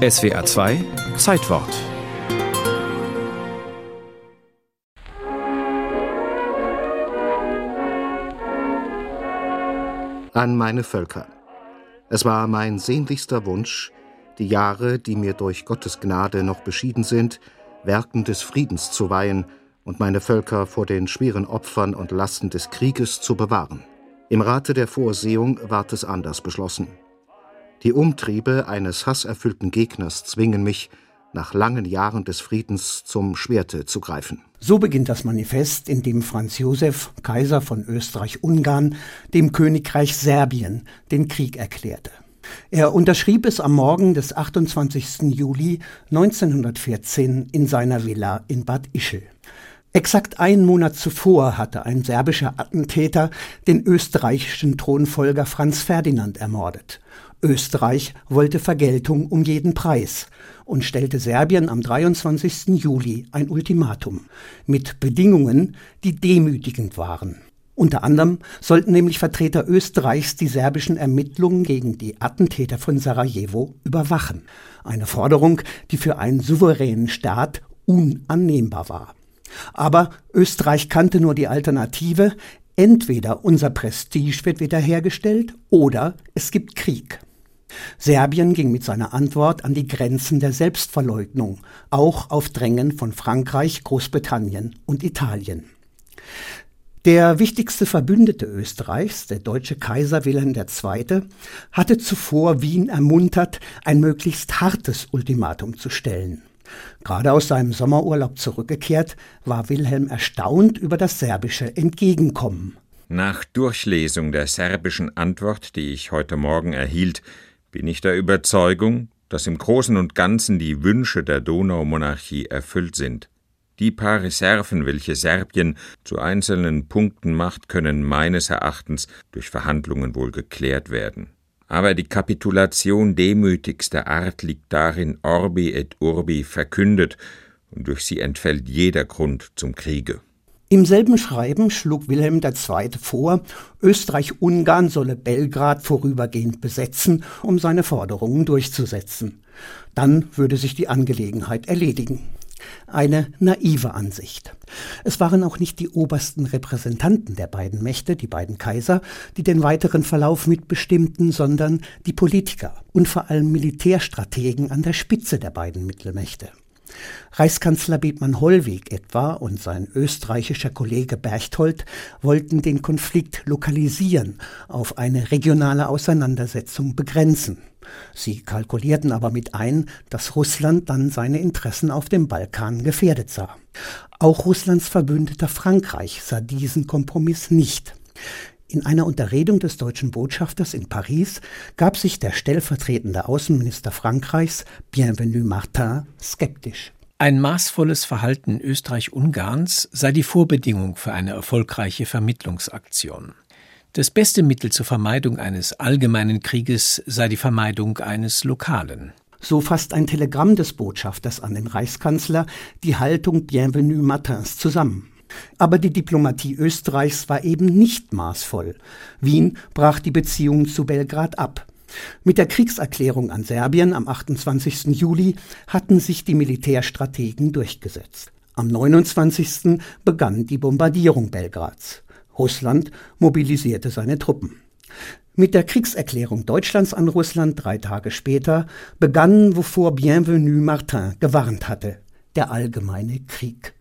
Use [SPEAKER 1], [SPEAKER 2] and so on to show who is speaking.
[SPEAKER 1] SWA 2 Zeitwort
[SPEAKER 2] An meine Völker. Es war mein sehnlichster Wunsch, die Jahre, die mir durch Gottes Gnade noch beschieden sind, Werken des Friedens zu weihen und meine Völker vor den schweren Opfern und Lasten des Krieges zu bewahren. Im Rate der Vorsehung ward es anders beschlossen. Die Umtriebe eines hasserfüllten Gegners zwingen mich, nach langen Jahren des Friedens zum Schwerte zu greifen.
[SPEAKER 3] So beginnt das Manifest, in dem Franz Josef, Kaiser von Österreich-Ungarn, dem Königreich Serbien den Krieg erklärte. Er unterschrieb es am Morgen des 28. Juli 1914 in seiner Villa in Bad Ischl. Exakt einen Monat zuvor hatte ein serbischer Attentäter den österreichischen Thronfolger Franz Ferdinand ermordet. Österreich wollte Vergeltung um jeden Preis und stellte Serbien am 23. Juli ein Ultimatum mit Bedingungen, die demütigend waren. Unter anderem sollten nämlich Vertreter Österreichs die serbischen Ermittlungen gegen die Attentäter von Sarajevo überwachen. Eine Forderung, die für einen souveränen Staat unannehmbar war. Aber Österreich kannte nur die Alternative, entweder unser Prestige wird wiederhergestellt oder es gibt Krieg. Serbien ging mit seiner Antwort an die Grenzen der Selbstverleugnung, auch auf Drängen von Frankreich, Großbritannien und Italien. Der wichtigste Verbündete Österreichs, der deutsche Kaiser Wilhelm II., hatte zuvor Wien ermuntert, ein möglichst hartes Ultimatum zu stellen. Gerade aus seinem Sommerurlaub zurückgekehrt, war Wilhelm erstaunt über das serbische Entgegenkommen.
[SPEAKER 4] Nach Durchlesung der serbischen Antwort, die ich heute Morgen erhielt, bin ich der Überzeugung, dass im Großen und Ganzen die Wünsche der Donaumonarchie erfüllt sind. Die paar Reserven, welche Serbien zu einzelnen Punkten macht, können meines Erachtens durch Verhandlungen wohl geklärt werden. Aber die Kapitulation demütigster Art liegt darin Orbi et Urbi verkündet, und durch sie entfällt jeder Grund zum Kriege.
[SPEAKER 3] Im selben Schreiben schlug Wilhelm II. vor, Österreich-Ungarn solle Belgrad vorübergehend besetzen, um seine Forderungen durchzusetzen. Dann würde sich die Angelegenheit erledigen. Eine naive Ansicht. Es waren auch nicht die obersten Repräsentanten der beiden Mächte, die beiden Kaiser, die den weiteren Verlauf mitbestimmten, sondern die Politiker und vor allem Militärstrategen an der Spitze der beiden Mittelmächte. Reichskanzler Bethmann Hollweg etwa und sein österreichischer Kollege Berchtold wollten den Konflikt lokalisieren, auf eine regionale Auseinandersetzung begrenzen. Sie kalkulierten aber mit ein, dass Russland dann seine Interessen auf dem Balkan gefährdet sah. Auch Russlands Verbündeter Frankreich sah diesen Kompromiss nicht. In einer Unterredung des deutschen Botschafters in Paris gab sich der stellvertretende Außenminister Frankreichs, Bienvenu Martin, skeptisch.
[SPEAKER 5] Ein maßvolles Verhalten Österreich-Ungarns sei die Vorbedingung für eine erfolgreiche Vermittlungsaktion. Das beste Mittel zur Vermeidung eines allgemeinen Krieges sei die Vermeidung eines lokalen.
[SPEAKER 3] So fasst ein Telegramm des Botschafters an den Reichskanzler die Haltung Bienvenue Martins zusammen. Aber die Diplomatie Österreichs war eben nicht maßvoll. Wien brach die Beziehungen zu Belgrad ab. Mit der Kriegserklärung an Serbien am 28. Juli hatten sich die Militärstrategen durchgesetzt. Am 29. begann die Bombardierung Belgrads. Russland mobilisierte seine Truppen. Mit der Kriegserklärung Deutschlands an Russland drei Tage später begann, wovor Bienvenu Martin gewarnt hatte, der allgemeine Krieg.